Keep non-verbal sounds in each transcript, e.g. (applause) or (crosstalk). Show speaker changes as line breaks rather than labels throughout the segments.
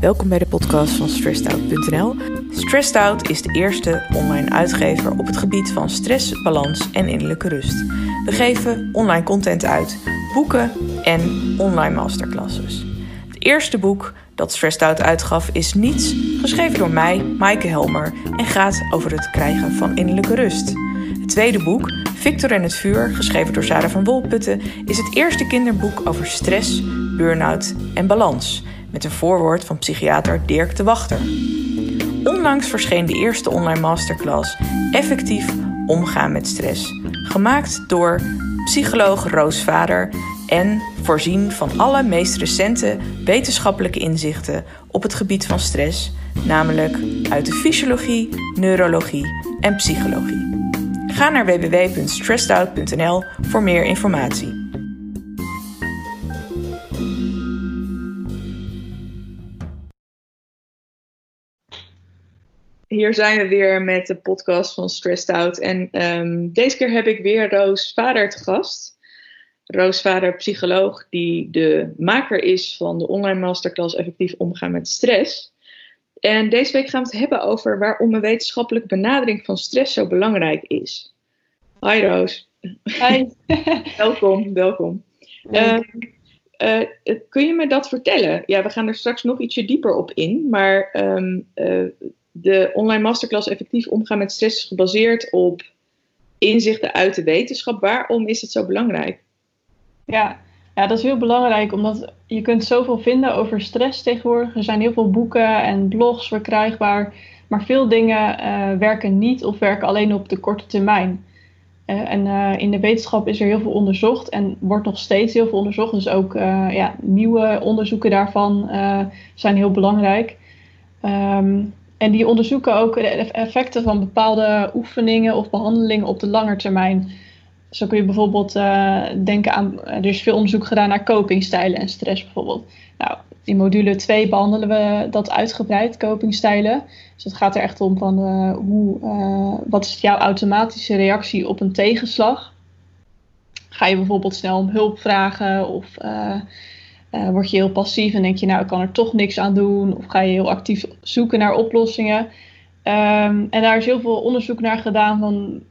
Welkom bij de podcast van StressedOut.nl. Stressed Out is de eerste online uitgever op het gebied van stress, balans en innerlijke rust. We geven online content uit, boeken en online masterclasses. Het eerste boek dat Stressed Out uitgaf is Niets, geschreven door mij, Maaike Helmer, en gaat over het krijgen van innerlijke rust. Het tweede boek, Victor en het vuur, geschreven door Sarah van Wolputten, is het eerste kinderboek over stress, burn-out en balans, met een voorwoord van psychiater Dirk de Wachter. Onlangs verscheen de eerste online masterclass Effectief omgaan met stress, gemaakt door psycholoog Roos Vader en voorzien van alle meest recente wetenschappelijke inzichten op het gebied van stress, namelijk uit de fysiologie, neurologie en psychologie. Ga naar www.stressedout.nl voor meer informatie.
Hier zijn we weer met de podcast van Stressed Out. En ehm, deze keer heb ik weer Roos Vader te gast. Roos Vader, psycholoog, die de maker is van de online masterclass Effectief omgaan met stress. En deze week gaan we het hebben over waarom een wetenschappelijke benadering van stress zo belangrijk is. Hi Roos.
Hi. (laughs) (laughs)
welkom, welkom. Uh, uh, kun je me dat vertellen? Ja, we gaan er straks nog ietsje dieper op in, maar um, uh, de online masterclass Effectief omgaan met stress is gebaseerd op inzichten uit de wetenschap. Waarom is het zo belangrijk?
Ja, ja, dat is heel belangrijk, omdat je kunt zoveel vinden over stress tegenwoordig. Er zijn heel veel boeken en blogs verkrijgbaar, maar veel dingen uh, werken niet of werken alleen op de korte termijn. Uh, en uh, in de wetenschap is er heel veel onderzocht en wordt nog steeds heel veel onderzocht. Dus ook ja, nieuwe onderzoeken daarvan zijn heel belangrijk. Um, en die onderzoeken ook de effecten van bepaalde oefeningen of behandelingen op de lange termijn. Zo kun je bijvoorbeeld uh, denken aan, er is veel onderzoek gedaan naar copingstijlen en stress bijvoorbeeld. Nou, in module 2 behandelen we dat uitgebreid, copingstijlen. Dus het gaat er echt om van uh, hoe, uh, wat is jouw automatische reactie op een tegenslag? Ga je bijvoorbeeld snel om hulp vragen of uh, word je heel passief en denk je, nou, ik kan er toch niks aan doen. Of ga je heel actief zoeken naar oplossingen. Um, en daar is heel veel onderzoek naar gedaan van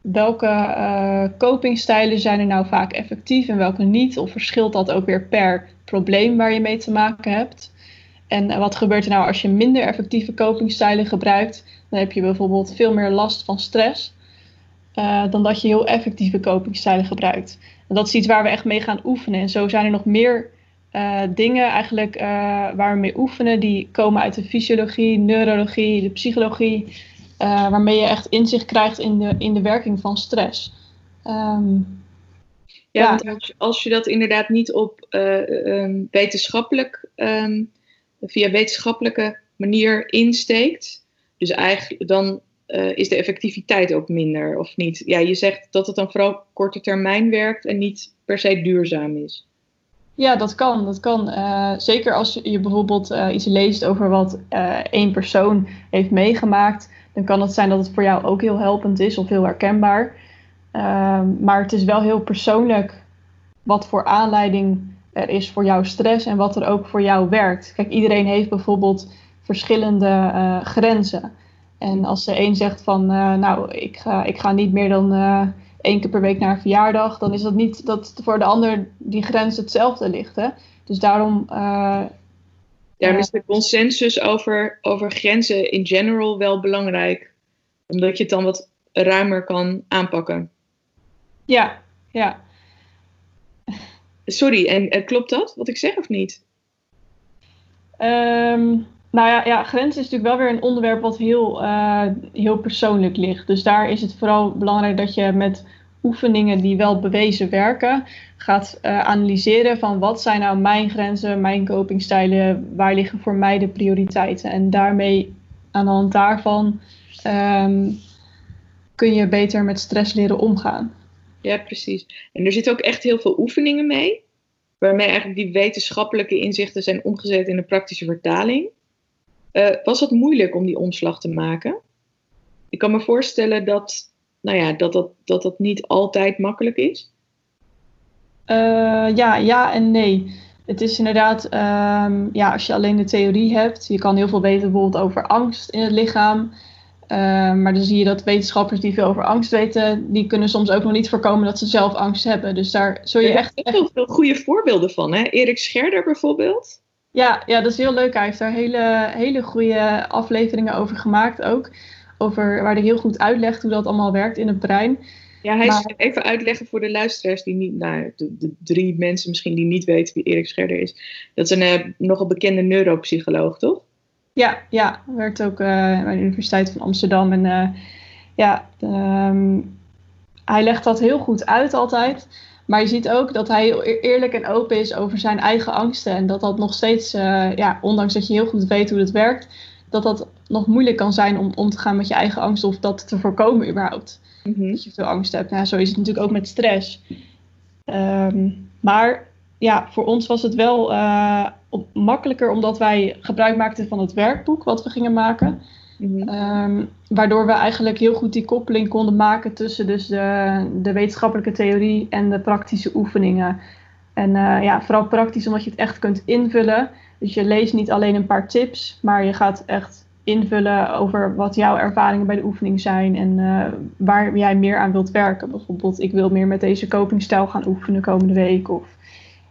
welke uh, copingstijlen zijn er nou vaak effectief en welke niet. Of verschilt dat ook weer per probleem waar je mee te maken hebt. En uh, wat gebeurt er nou als je minder effectieve copingstijlen gebruikt? Dan heb je bijvoorbeeld veel meer last van stress. Dan dat je heel effectieve copingstijlen gebruikt. En dat is iets waar we echt mee gaan oefenen. En zo zijn er nog meer uh, dingen eigenlijk uh, waar we mee oefenen, die komen uit de fysiologie, neurologie, de psychologie, uh, waarmee je echt inzicht krijgt in de, in de werking van stress. Um,
ja, ja, want als, als, je dat inderdaad niet op um, wetenschappelijk, um, via wetenschappelijke manier insteekt, dus eigenlijk dan is de effectiviteit ook minder, of niet? Ja, je zegt dat het dan vooral korte termijn werkt en niet per se duurzaam is.
Ja, dat kan. Dat kan. Uh, zeker als je bijvoorbeeld uh, iets leest over wat uh, één persoon heeft meegemaakt, dan kan het zijn dat het voor jou ook heel helpend is of heel herkenbaar. Maar het is wel heel persoonlijk wat voor aanleiding er is voor jouw stress en wat er ook voor jou werkt. Kijk, iedereen heeft bijvoorbeeld verschillende grenzen. En als de een zegt van, nou, ik ga, ik ga niet meer dan één keer per week naar een verjaardag, dan is dat niet dat voor de ander die grens hetzelfde ligt. Hè? Dus daarom. Uh,
Daarom is de consensus over, over grenzen in general wel belangrijk, omdat je het dan wat ruimer kan aanpakken.
Ja, ja.
Sorry, en uh, klopt dat wat ik zeg of niet?
Um, nou ja, ja, grens is natuurlijk wel weer een onderwerp wat heel, uh, heel persoonlijk ligt. Dus daar is het vooral belangrijk dat je met oefeningen die wel bewezen werken, gaat uh, analyseren van wat zijn nou mijn grenzen, mijn copingstijlen, waar liggen voor mij de prioriteiten. En daarmee, aan de hand daarvan, um, kun je beter met stress leren omgaan.
Ja, precies. En er zitten ook echt heel veel oefeningen mee, waarmee eigenlijk die wetenschappelijke inzichten zijn omgezet in een praktische vertaling. Uh, was het moeilijk om die omslag te maken? Ik kan me voorstellen dat nou ja, dat, dat, dat dat niet altijd makkelijk is.
Uh, ja, ja en nee. Het is inderdaad, ehm, ja, als je alleen de theorie hebt, je kan heel veel weten bijvoorbeeld over angst in het lichaam. Ehm, maar dan zie je dat wetenschappers die veel over angst weten, die kunnen soms ook nog niet voorkomen dat ze zelf angst hebben. Dus daar zul je echt.
Er zijn veel goede voorbeelden van, hè? Erik Scherder bijvoorbeeld.
Ja, ja, dat is heel leuk. Hij heeft daar hele, hele goede afleveringen over gemaakt ook. Over, waar hij heel goed uitlegt hoe dat allemaal werkt in het brein.
Ja, hij maar... even uitleggen voor de luisteraars die niet, nou, de, de, drie mensen misschien die niet weten wie Erik Scherder is. Dat is een uh, nogal bekende neuropsycholoog, toch?
Ja, ja, werkt ook uh, bij de Universiteit van Amsterdam. En uh, ja, um, hij legt dat heel goed uit altijd. Maar je ziet ook dat hij heel eerlijk en open is over zijn eigen angsten. En dat dat nog steeds, uh, ja, ondanks dat je heel goed weet hoe het werkt, dat dat nog moeilijk kan zijn om om te gaan met je eigen angst of dat te voorkomen überhaupt. Mm -hmm. Dat je veel angst hebt. Nou, zo is het natuurlijk ook met stress. Um, maar ja, voor ons was het wel uh, op, makkelijker omdat wij gebruik maakten van het werkboek wat we gingen maken. -hmm. um, waardoor we eigenlijk heel goed die koppeling konden maken tussen dus de, de wetenschappelijke theorie en de praktische oefeningen. En uh, ja, vooral praktisch omdat je het echt kunt invullen. Dus je leest niet alleen een paar tips, maar je gaat echt invullen over wat jouw ervaringen bij de oefening zijn en uh, waar jij meer aan wilt werken. Bijvoorbeeld, ik wil meer met deze copingstijl gaan oefenen komende week. Of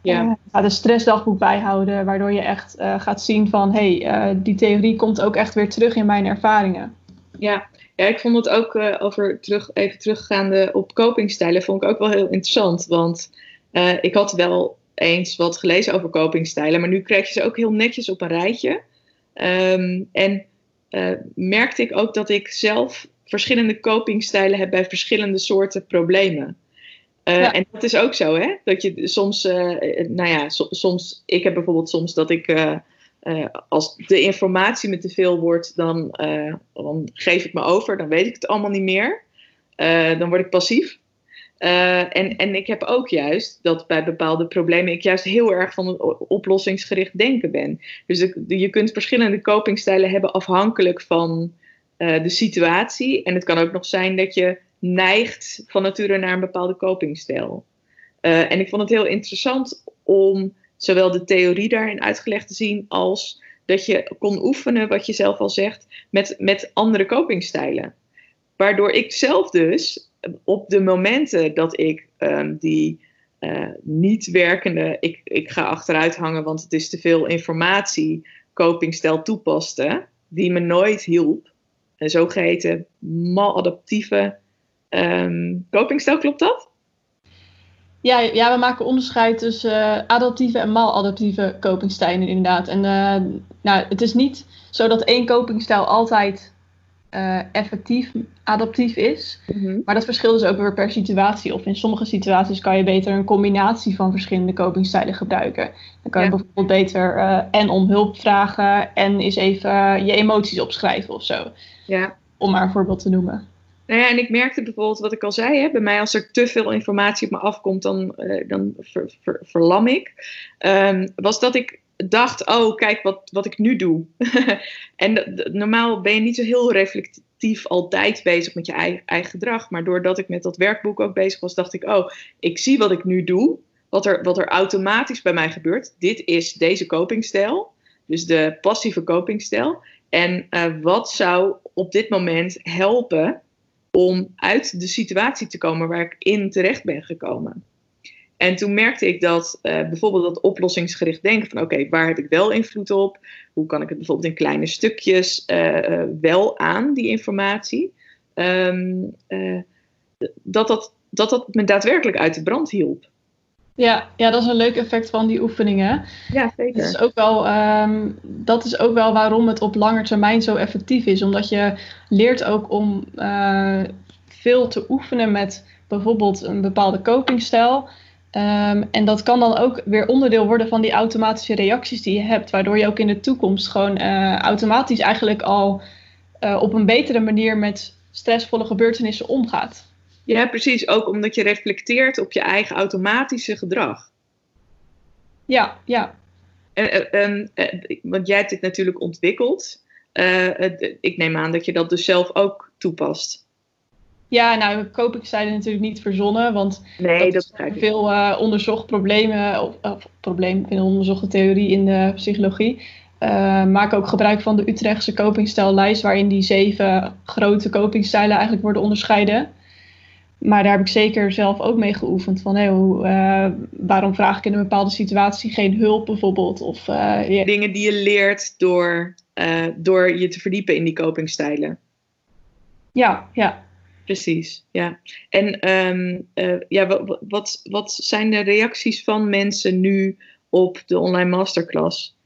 ja. Uh, ga een stressdagboek bijhouden, waardoor je echt uh, gaat zien van hé, hey, die theorie komt ook echt weer terug in mijn ervaringen.
Ja, ja ik vond het ook over terug, even teruggaande op copingstijlen, vond ik ook wel heel interessant. Want ik had wel eens wat gelezen over copingstijlen, maar nu krijg je ze ook heel netjes op een rijtje. Um, en merkte ik ook dat ik zelf verschillende copingstijlen heb bij verschillende soorten problemen. Uh, ja. En dat is ook zo, hè? Dat je soms, uh, nou ja, so, soms, ik heb bijvoorbeeld soms dat ik, als de informatie me te veel wordt, dan, dan geef ik me over, dan weet ik het allemaal niet meer. dan word ik passief. En, en ik heb ook juist dat bij bepaalde problemen ik juist heel erg van een oplossingsgericht denken ben. Dus je kunt verschillende copingstijlen hebben afhankelijk van de situatie. En het kan ook nog zijn dat je neigt van nature naar een bepaalde copingstijl. Uh, en ik vond het heel interessant om zowel de theorie daarin uitgelegd te zien als dat je kon oefenen, wat je zelf al zegt, met, met andere copingstijlen. Waardoor ik zelf dus op de momenten dat ik um, die uh, niet werkende, ik, ik ga achteruit hangen, want het is te veel informatie, copingstijl toepaste, die me nooit hielp. Een zogeheten maladaptieve um, copingstijl, klopt dat?
Ja, ja, we maken onderscheid tussen uh, adaptieve en maladaptieve copingstijlen inderdaad. En uh, nou, het is niet zo dat één copingstijl altijd uh, effectief adaptief is. Mm-hmm. Maar dat verschilt dus ook weer per situatie. Of in sommige situaties kan je beter een combinatie van verschillende copingstijlen gebruiken. Dan kan je ja. bijvoorbeeld beter en om hulp vragen en eens even je emoties opschrijven of zo.
Ja.
Om maar een voorbeeld te noemen.
Nou ja, en ik merkte bijvoorbeeld wat ik al zei, hè, bij mij als er te veel informatie op me afkomt, dan, uh, dan ver, ver, verlam ik. Um, was dat ik dacht, oh kijk wat, wat ik nu doe. (laughs) en normaal ben je niet zo heel reflectief altijd bezig met je eigen, gedrag. Maar doordat ik met dat werkboek ook bezig was, dacht ik, oh, ik zie wat ik nu doe. Wat er, wat er automatisch bij mij gebeurt. Dit is deze copingstijl. Dus de passieve copingstijl. En uh, wat zou op dit moment helpen om uit de situatie te komen waar ik in terecht ben gekomen? En toen merkte ik dat uh, bijvoorbeeld dat oplossingsgericht denken van oké, waar heb ik wel invloed op? Hoe kan ik het bijvoorbeeld in kleine stukjes uh, uh, wel aan, die informatie? Um, dat, dat, dat dat me daadwerkelijk uit de brand hielp.
Ja, ja, dat is een leuk effect van die oefeningen.
Ja, zeker.
Dat is ook wel, um, dat is ook wel waarom het op lange termijn zo effectief is. Omdat je leert ook om veel te oefenen met bijvoorbeeld een bepaalde copingstijl. Um, en dat kan dan ook weer onderdeel worden van die automatische reacties die je hebt, waardoor je ook in de toekomst gewoon uh, automatisch eigenlijk al uh, op een betere manier met stressvolle gebeurtenissen omgaat.
Ja, precies. Ook omdat je reflecteert op je eigen automatische gedrag.
Ja, ja.
En, en, en, want jij hebt dit natuurlijk ontwikkeld. Uh, ik neem aan dat je dat dus zelf ook toepast.
Ja, nou, copingstijlen natuurlijk niet verzonnen, want
nee,
dat, dat is veel uh, onderzocht problemen, of, of probleem, een onderzochte theorie in de psychologie. Uh, maak ook gebruik van de Utrechtse copingstijllijst, waarin die zeven grote copingstijlen eigenlijk worden onderscheiden. Maar daar heb ik zeker zelf ook mee geoefend. Van, hey, hoe, uh, waarom vraag ik in een bepaalde situatie geen hulp bijvoorbeeld? Of,
yeah. Dingen die je leert door, door je te verdiepen in die copingstijlen.
Ja, ja.
Precies, ja. En um, uh, ja, wat, wat, wat zijn de reacties van mensen nu op de online masterclass?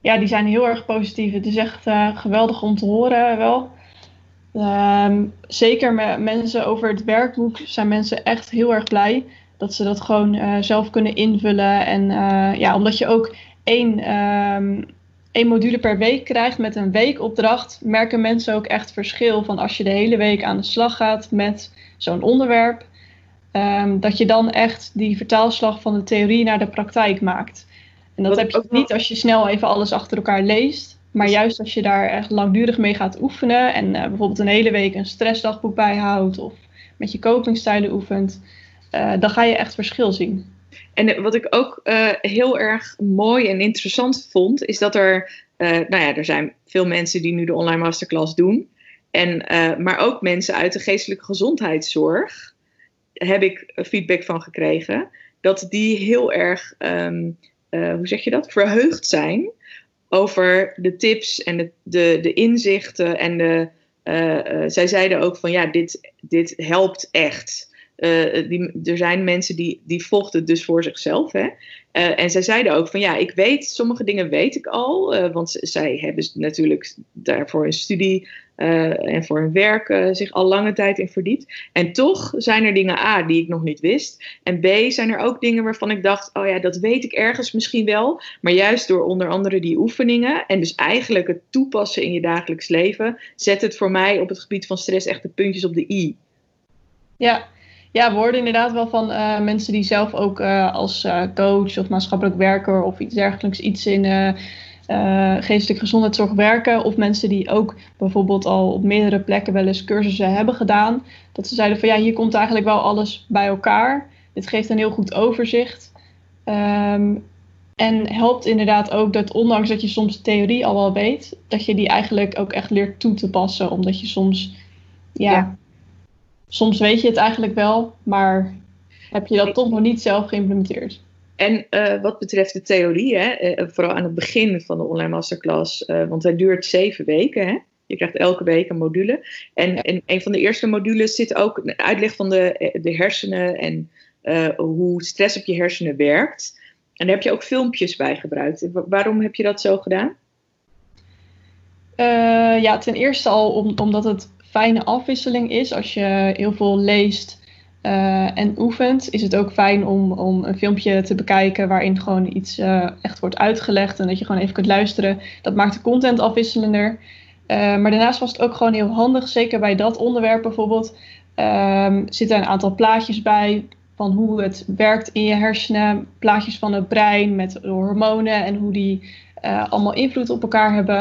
Ja, die zijn heel erg positief. Het is echt geweldig om te horen wel. Um, zeker met mensen over het werkboek zijn mensen echt heel erg blij dat ze dat gewoon uh, zelf kunnen invullen. En ja, omdat je ook één um, één module per week krijgt met een weekopdracht, merken mensen ook echt verschil van als je de hele week aan de slag gaat met zo'n onderwerp, um, dat je dan echt die vertaalslag van de theorie naar de praktijk maakt. En dat heb je ook niet als je snel even alles achter elkaar leest, maar juist als je daar echt langdurig mee gaat oefenen en uh, bijvoorbeeld een hele week een stressdagboek bijhoudt of met je copingstijlen oefent, uh, dan ga je echt verschil zien.
En wat ik ook uh, heel erg mooi en interessant vond, is dat er, nou ja, er zijn veel mensen die nu de online masterclass doen. En, maar ook mensen uit de geestelijke gezondheidszorg heb ik feedback van gekregen. Dat die heel erg, um, hoe zeg je dat, verheugd zijn over de tips en de, de, de inzichten. En de, zij zeiden ook van ja, dit, dit helpt echt. Uh, die, er zijn mensen die, die vochten dus voor zichzelf. Hè? En zij zeiden ook van ja, ik weet, sommige dingen weet ik al. Want zij hebben natuurlijk daarvoor een studie en voor hun werk zich al lange tijd in verdiept. En toch zijn er dingen A die ik nog niet wist. En B zijn er ook dingen waarvan ik dacht, oh ja, dat weet ik ergens misschien wel. Maar juist door onder andere die oefeningen en dus eigenlijk het toepassen in je dagelijks leven, zet het voor mij op het gebied van stress echt de puntjes op de i.
Ja, ja, we hoorden inderdaad wel van uh, mensen die zelf ook als coach of maatschappelijk werker of iets dergelijks iets in geestelijke gezondheidszorg werken. Of mensen die ook bijvoorbeeld al op meerdere plekken wel eens cursussen hebben gedaan. Dat ze zeiden van ja, hier komt eigenlijk wel alles bij elkaar. Dit geeft een heel goed overzicht. Um, en helpt inderdaad ook dat ondanks dat je soms de theorie al wel weet, dat je die eigenlijk ook echt leert toe te passen. Omdat je soms ja. ja soms weet je het eigenlijk wel, maar heb je dat toch nog niet zelf geïmplementeerd.
En uh, wat betreft de theorie, hè, uh, vooral aan het begin van de online masterclass, uh, want hij duurt zeven weken. Hè? Je krijgt elke week een module. En ja. in een van de eerste modules zit ook een uitleg van de, de hersenen en hoe stress op je hersenen werkt. En daar heb je ook filmpjes bij gebruikt. Waarom heb je dat zo gedaan?
ja, ten eerste al om, omdat het fijne afwisseling is. Als je heel veel leest uh, en oefent, is het ook fijn om, om een filmpje te bekijken waarin gewoon iets uh, echt wordt uitgelegd en dat je gewoon even kunt luisteren. Dat maakt de content afwisselender. Uh, maar daarnaast was het ook gewoon heel handig, zeker bij dat onderwerp bijvoorbeeld. Um, zitten een aantal plaatjes bij van hoe het werkt in je hersenen, plaatjes van het brein met hormonen en hoe die allemaal invloed op elkaar hebben.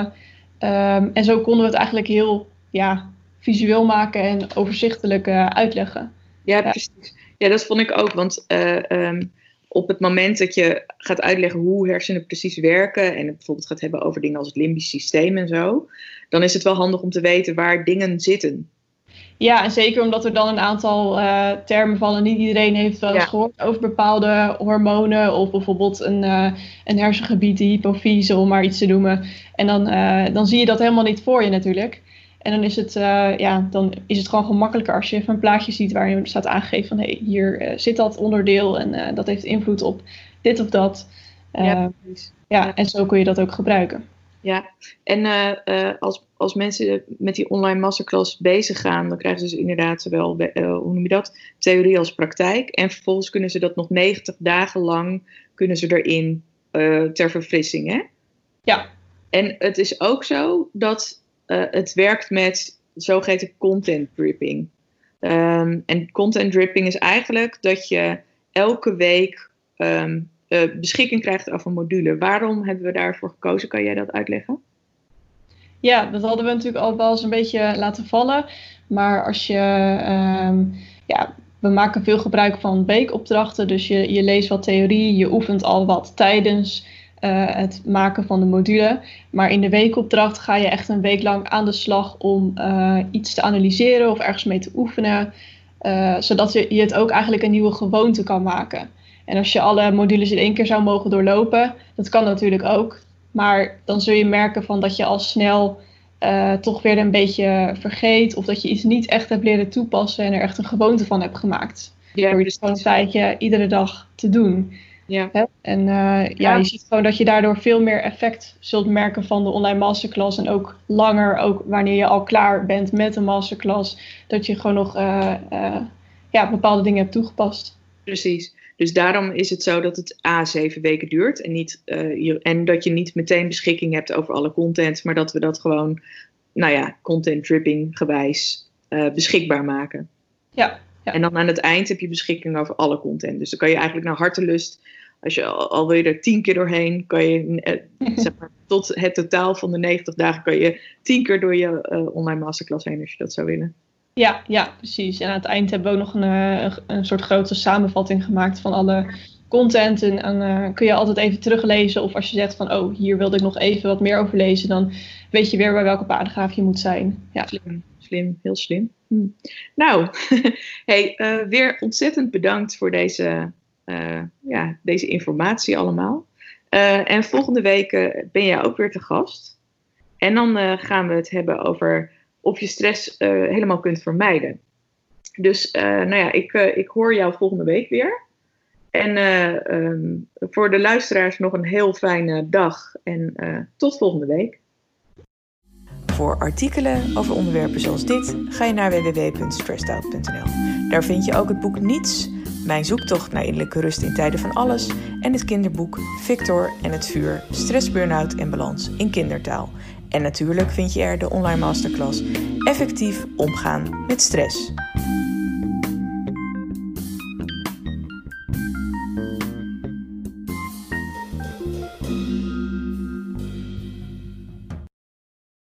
Um, en zo konden we het eigenlijk heel ja, visueel maken en overzichtelijk uitleggen.
Ja, precies. Ja, dat vond ik ook. Want uh, um, op het moment dat je gaat uitleggen hoe hersenen precies werken en het bijvoorbeeld gaat hebben over dingen als het limbisch systeem en zo, dan is het wel handig om te weten waar dingen zitten.
Ja, en zeker omdat er dan een aantal uh, termen vallen. Niet iedereen heeft wel eens ja. gehoord over bepaalde hormonen. Of bijvoorbeeld een, uh, een hersengebied, de hypofyse, om maar iets te noemen. En dan, uh, dan zie je dat helemaal niet voor je natuurlijk. En dan is het, uh, ja, dan is het gewoon gemakkelijker als je even een plaatje ziet waarin staat aangegeven van hé, hey, hier uh, zit dat onderdeel en uh, dat heeft invloed op dit of dat. ja, ja, en zo kun je dat ook gebruiken.
Ja, en als, als mensen met die online masterclass bezig gaan, dan krijgen ze dus inderdaad zowel, hoe noem je dat, theorie als praktijk. En vervolgens kunnen ze dat nog 90 dagen lang, kunnen ze erin ter verfrissing, hè?
Ja.
En het is ook zo dat uh, het werkt met zogeheten content dripping. Um, en content dripping is eigenlijk dat je elke week um, uh, beschikking krijgt over een module. Waarom hebben we daarvoor gekozen? Kan jij dat uitleggen?
Ja, dat hadden we natuurlijk al wel eens een beetje laten vallen. Maar als je, ehm, ja, we maken veel gebruik van weekopdrachten. Dus je, je leest wat theorie, je oefent al wat tijdens uh, het maken van de module. Maar in de weekopdracht ga je echt een week lang aan de slag om uh, iets te analyseren of ergens mee te oefenen. Uh, zodat je, je het ook eigenlijk een nieuwe gewoonte kan maken. En als je alle modules in één keer zou mogen doorlopen, dat kan natuurlijk ook. Maar dan zul je merken van dat je al snel toch weer een beetje vergeet. Of dat je iets niet echt hebt leren toepassen en er echt een gewoonte van hebt gemaakt. Ja, Door je dus gewoon een tijdje iedere dag te doen. Ja. Hè? En uh, ja. ja. je ziet gewoon dat je daardoor veel meer effect zult merken van de online masterclass. En ook langer, ook wanneer je al klaar bent met een masterclass, dat je gewoon nog uh, ja, bepaalde dingen hebt toegepast.
Precies. Dus daarom is het zo dat het A zeven weken duurt. En, niet, uh, je, en dat je niet meteen beschikking hebt over alle content. Maar dat we dat gewoon, nou ja, content dripping gewijs uh, beschikbaar maken.
Ja, ja,
En dan aan het eind heb je beschikking over alle content. Dus dan kan je eigenlijk naar hartelust. Als je al, wil je er tien keer doorheen, kan je uh, (laughs) zeg maar, tot het totaal van de 90 dagen kan je tien keer door je online masterclass heen als je dat zou willen.
Ja, ja, precies. En aan het eind hebben we ook nog een, eh, een, een soort grote samenvatting gemaakt van alle content. En, en uh, kun je altijd even teruglezen. Of als je zegt van, oh, hier wilde ik nog even wat meer over lezen. Dan weet je weer bij welke paragraaf je moet zijn. Ja.
Slim, slim, heel slim. Hm. Nou, (laughs) hey, uh, weer ontzettend bedankt voor deze, ja, deze informatie allemaal. en volgende week ben jij ook weer te gast. En dan gaan we het hebben over of je stress helemaal kunt vermijden. Dus nou ja, ik, ik hoor jou volgende week weer. En um, voor de luisteraars nog een heel fijne dag en tot volgende week.
Voor artikelen over onderwerpen zoals dit ga je naar www.stressedout.nl. Daar vind je ook het boek Niets, mijn zoektocht naar innerlijke rust in tijden van alles en het kinderboek Victor en het vuur, stress, burn-out en balans in kindertaal. En natuurlijk vind je er de online masterclass Effectief omgaan met stress.